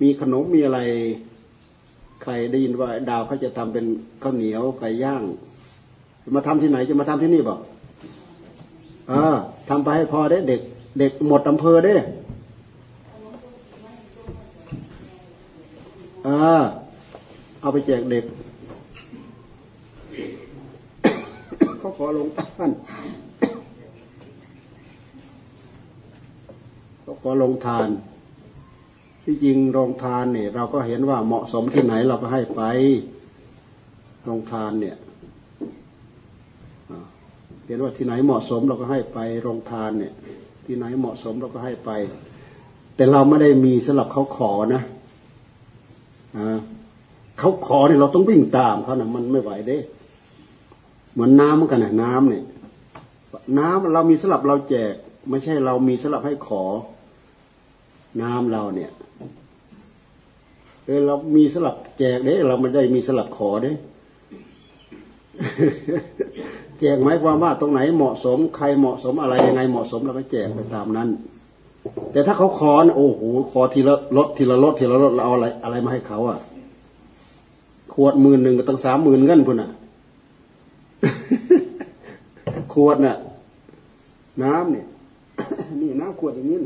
มีขนมมีอะไร ใครได้ยินว่า ดาวเขาจะทำเป็นข้าวเหนียวไก่ย่าง จะมาทำที่ไหนจะมาทำที่นี่บอกเออทำไปให้พอได้เด็ก เด็กหมดอำเภอได้เออเอาไปแจกเด็กเขาขอลงทานเขาขอลงทาน ที่จริงโรงทานเนี่ย เราก็เห็นว่าเหมาะสมที่ไหนเราก็ให้ไปโรงทานเนี่ยเห็นว่าที่ไหนเหมาะสมเราก็ให้ไปโรงทานเนี่ย ที่ไหนเหมาะสมเราก็ให้ไป แต่เราไม่ได้มีสำหรับเขาขอนะเขาขอเนี่ยเราต้องวิ่งตามเขานะมันไม่ไหวเด้เหมือนน้ำเหมือนกันนะน้ำเนี่ย น้ำเรามีสำหรับเราแจก ไม่ใช่เรามีสำหรับให้ขอ น้ำเราเนี่ยเออเรามีสลับแจกเด้เราไม่ได้มีสลับขอเด้แจกหมายความว่าตรงไหนเหมาะสมใครเหมาะสมอะไรยังไงเหมาะสมเราก็แจกไปตามนั้น แต่ถ้าเขาขอโอ้โหขอทีละรถทีละรถทีละรถเราเอาอะไร อะไรมาให้เขาอะขวดหมื่นหนึ่งก็ตั้งสามหมื่นเงินพุ่นอะขวดน่ะ น้ำเนี่ยนี่น้ำขวดอย่างนี้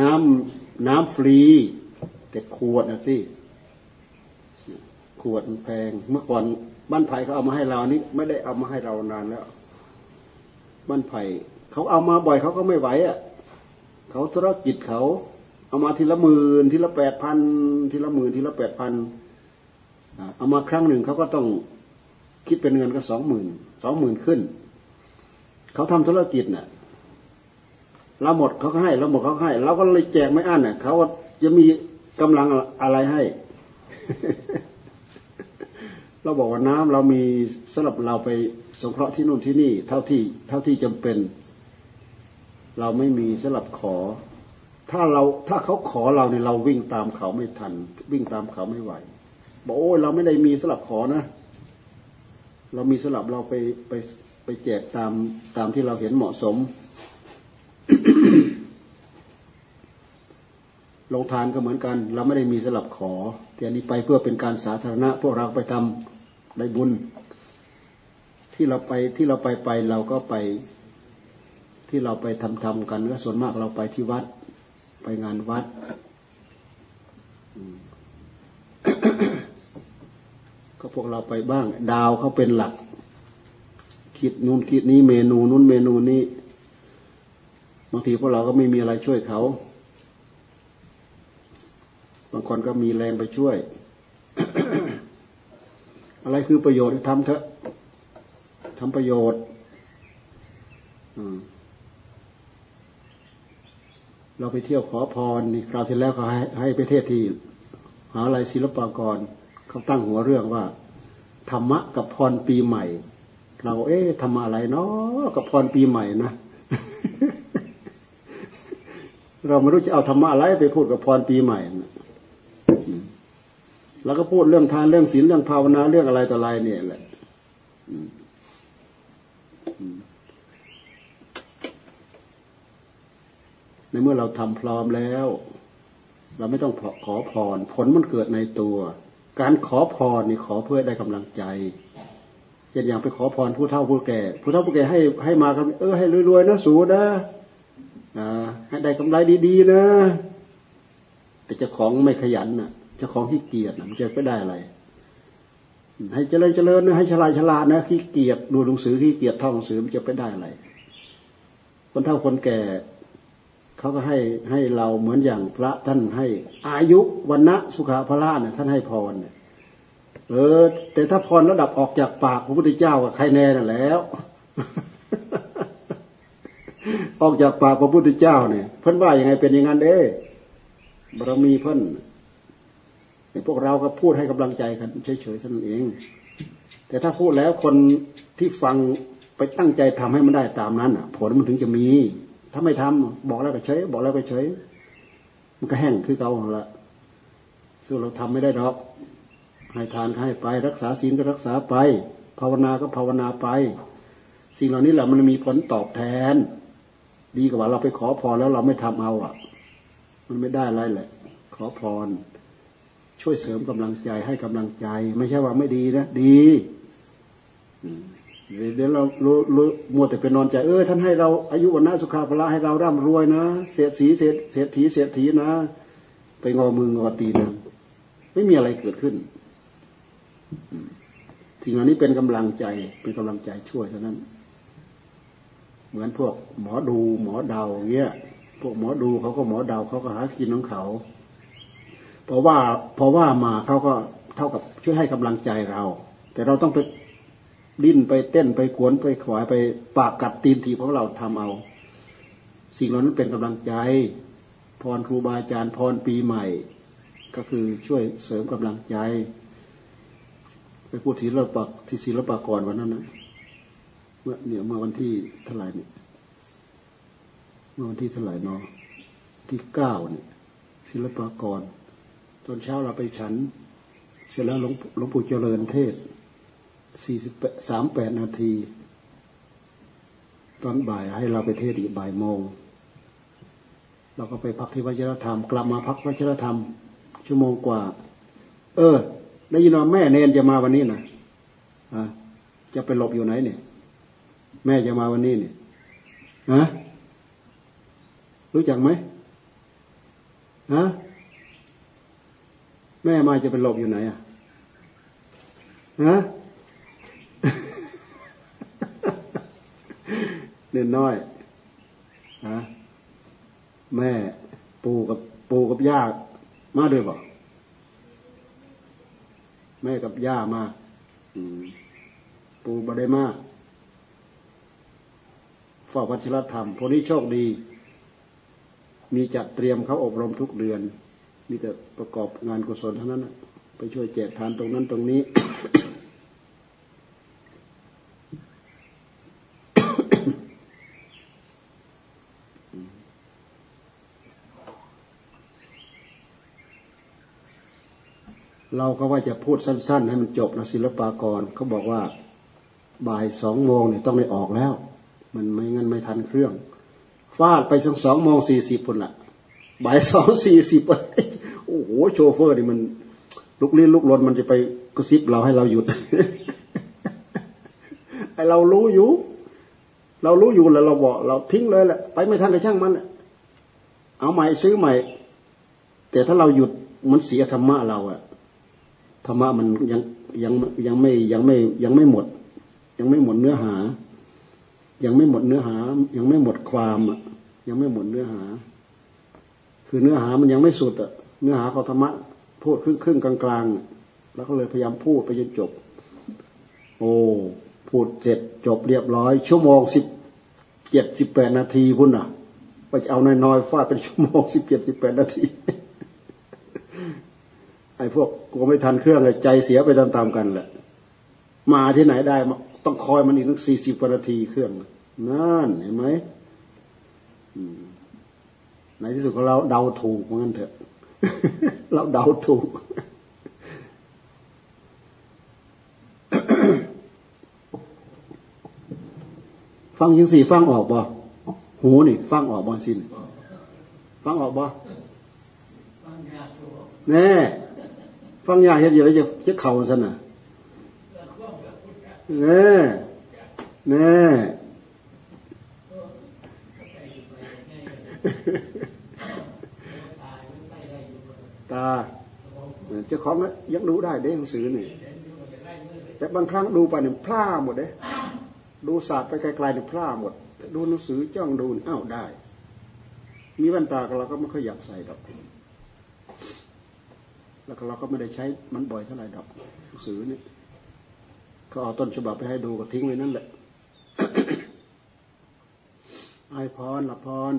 น้ำน้ำฟรี แต่ขวดนะสิขวดมันแพง เมื่อก่อนบ้านไผ่เขาเอามาให้เรานี่ไม่ได้เอามาให้เรานานแล้ว บ้านไผ่เขาเอามาบ่อยเขาก็ไม่ไหวอะเขาธุรกิจเขา เอามาทีละหมื่นทีละแปดพันทีละหมื่นทีละแปดพันเอามาครั้งหนึ่งเขาก็ต้องคิดเป็นเงินก็สองหมื่นสองหมื่นขึ้น เขาทำธุรกิจน่ะ เราหมดเขาก็ให้เราหมดเขาให้เราก็เลยแจกไม่อั้นน่ะเขาจะมีกำลังอะไรให้เราบอกว่าน้ำเรามีสำหรับเราไปสงเคราะห์ที่นู่นที่นี่ เท่าที่ เท่าที่จำเป็น เราไม่มีสำหรับขอ ถ้าเราถ้าเขาขอเราเนี่ยเราวิ่งตามเขาไม่ทัน วิ่งตามเขาไม่ไหวบอกโอ้ยเราไม่ได้มีสำหรับขอนะเรามีสำหรับเราไปไปไปแจกตามตามที่เราเห็นเหมาะสม ลงทานก็เหมือนกัน เราไม่ได้มีสำหรับขอ แต่อันนี้ไปเพื่อเป็นการสาธารณะ พวกเราไปทำได้บุญ ที่เราไปที่เราไปไปเราก็ไป ที่เราไปทำทำกันก็ส่วนมากเราไปที่วัด ไปงานวัดก็พวกเราไปบ้าง ดาวเขาเป็นหลัก คิดนู่นคิดนี้เมนูนู้นเมนูนี้ บางทีพวกเราก็ไม่มีอะไรช่วยเขาบางคนก็มีแรงไปช่วย อะไรคือประโยชน์ทำเถอะทำประโยชน์เราไปเที่ยวขอพรนี่คราวที่แล้วเขาให้ให้ไปเทศที่หาอะไรศิลปากรเขาตั้งหัวเรื่องว่า ธรรมะกับพรปีใหม่ เราเอ๊ะทำอะไรเนาะกับพรปีใหม่นะ เราไม่รู้จะเอาธรรมะอะไรไปพูดกับพรปีใหม่แล้วก็พูดเรื่องทานเรื่องศีลเรื่องภาวนาเรื่องอะไรต่ออะไรเนี่ยแหละในเมื่อเราทำพร้อมแล้ว เราไม่ต้องขอพร ผลมันเกิดในตัว การขอพรนี่ขอเพื่อได้กำลังใจเช่นอย่างไปขอพรผู้เฒ่าผู้แก่ ผู้เฒ่าผู้แก่ให้ให้มาครับเออให้รวยๆนะสูนะ ให้ได้กำไรดีๆนะ แต่เจ้าของไม่ขยันน่ะเจ้าของขี้เกียจมันจะไปได้อะไร ให้เจริญเจริญนะให้ฉลาดฉลาดนะขี้เกียจดูหนังสือขี้เกียจท่องหนังสือมันจะไปได้อะไร คนเฒ่าคนแก่เขาก็ให้ให้เราเหมือนอย่างพระท่านให้ อายุวันนะสุขาพระเนี่ยท่านให้พรเนี่ยเออ แต่ถ้าพรระดับออกจากปากพระพุทธเจ้ากับใครแน่น่ะแล้ว ออกจากปากพระพุทธเจ้าเนี่ยเพิ่นว่าอย่างไงเป็นอย่างนั้นเด้บารมีเพิ่นพวกเราก็พูดให้กำลังใจกันเฉยๆท่านเอง แต่ถ้าพูดแล้วคนที่ฟังไปตั้งใจทำให้มันได้ตามนั้นอะ ผลมันถึงจะมี ถ้าไม่ทำบอกแล้วก็เฉยบอกแล้วก็เฉยมันก็แห้งคือเก่าละซึ่งเราทำไม่ได้หรอกให้ทานให้ไป รักษาศีลก็รักษาไป ภาวนาก็ภาวนาไป สิ่งเหล่านี้แหละมันมีผลตอบแทน ดีกว่าเราไปขอพอแล้วเราไม่ทำเอาอะ มันไม่ได้อะไรแหละ ขอพร ช่วยเสริมกำลังใจให้กำลังใจ ไม่ใช่ว่าไม่ดีนะดีเดี๋ยวเรารู้รู้มัวแต่ไปนอนใจเออท่านให้เราอายุวันนาสุขาภละให้เราร่ำรวยนะเสียสีเสียเสียถีเสียถีนะ ไปงอมืองอตีนะไม่มีอะไรเกิดขึ้นสิ่งเหล่านี้เป็นกำลังใจเป็นกำลังใจช่วยเท่านั้น เหมือนพวกหมอดูหมอเดาเงี้ย พวกหมอดูเขาก็หมอเดาเขาก็หากินของเขาเพราะว่าเพราะว่ามาเขาก็เท่ากับช่วยให้กำลังใจเรา แต่เราต้องไปดิ้นไปเต้นไปขวนไปขวายไปปากกัดตีนทีของเราทำเอา สิ่งเหล่านั้นเป็นกำลังใจ พรครูบาอาจารย์พรปีใหม่ ก็คือช่วยเสริมกำลังใจ ไปพูดศิลปะที่ศิลปากรวันนั้นนะ มื่อเนี่ยเมื่อวันที่เท่าไหร่เนี่ยเมื่อวันที่เท่าไหร่เนาะที่เก้าเนี่ย ศิลปากร ตอนเช้าเราไปฉัน เสร็จแล้วหลวงหลวงปู่เจริญเทศสี่สิบสามแปดนาที ตอนบ่ายให้เราไปเทศอีกบ่ายโมงเราก็ไปพักที่วัชรธรรม กลับมาพักวัชรธรรม ชั่วโมงกว่า เออได้ยินว่าแม่เนนจะมาวันนี้นะอะจะไปหลบอยู่ไหนเนี่ย แม่จะมาวันนี้เนี่ยฮะรู้จักไหมฮะแม่มาจะไปหลบอยู่ไหนอะฮะเน่นน้อยฮะแม่ปูกับปูกับย่ามาด้วยบ่แม่กับย่ามา ปูบาได้มา ฝ่าวัชรธรรมพวกนี้โชคดี มีจัดเตรียมเขาอบรมทุกเดือน มีแต่ประกอบงานกุศลเท่านั้นไปช่วยแจกทานตรงนั้นตรงนี้ เราก็ว่าจะพูดสั้น ๆ ให้มันจบนะศิลปากรเขาบอกว่าบ่ายสองโมงเนี่ยต้องได้ออกแล้ว มันไม่งั้นไม่ทันเครื่องฟาดไปสักสองโมงสี่สิบคนละบ่ายสองสี่สิบโอ้โหโชเฟอร์นี่มันลุกลี้ลุกลนมันจะไปกระซิบเราให้เราหยุดไอเรารู้อยู่ เรารู้อยู่แล้วเราบอกเราทิ้งเลยแหละไปไม่ทันไปช่างมันเอาใหม่ซื้อใหม่ แต่ถ้าเราหยุดมันเสียธรรมะเราอะธรรมะมันยังยังยังไม่ยังไม่ยังไม่หมด ยังไม่หมดเนื้อหา ยังไม่หมดเนื้อหา ยังไม่หมดความอะ ยังไม่หมดเนื้อหา คือเนื้อหามันยังไม่สุดอะ เนื้อหาของธรรมะพูดครึ่งครึ่งกลางกลางแล้วก็เลยพยายามพูดไปจนจบ โอ้พูดเสร็จจบเรียบร้อย ชั่วโมงสิบเจ็ดสิบแปดนาทีพุ่นอะไปเอาน้อยๆฟาดเป็นชั่วโมงสิบเจ็ดสิบแปดนาทีไอ้พวกกูไม่ทันเครื่องเลยใจเสียไปตามๆกันแหละมาที่ไหนได้ ต้องคอยมันอีกตั้งสี่สิบนาทีเครื่องนั่นเห็นไหมในที่สุดของเราเดาถูกเหมือนกันเถอะ เราเดาถูกฟังยังสี่ฟังออกบ่หูนี่ ฟังออกบ่สินฟังออกบ่แน่ฟังยาเห็นอยู่แล้วจะจะเข่าซะน่ะ แน่แน่ตาเจ้าของยังดูได้เด้หนังสือนี่แต่บางครั้งดูไปเนี่ยพลาหมดเด้ดูศาสตร์ไปไกลๆเนี่ยพลาหมด ดูหนังสือจ้องดูอ้าวได้ มีแว่นตาเราก็ไม่ค่อยอยากใส่ดอกแล้วเราก็ไม่ได้ใช้มันบ่อยเท่าไหร่ดอกหนังสือนี่เก็เอาต้นฉบับไปให้ดูก็ทิ้งไว้นั่นแหละไอพรละพร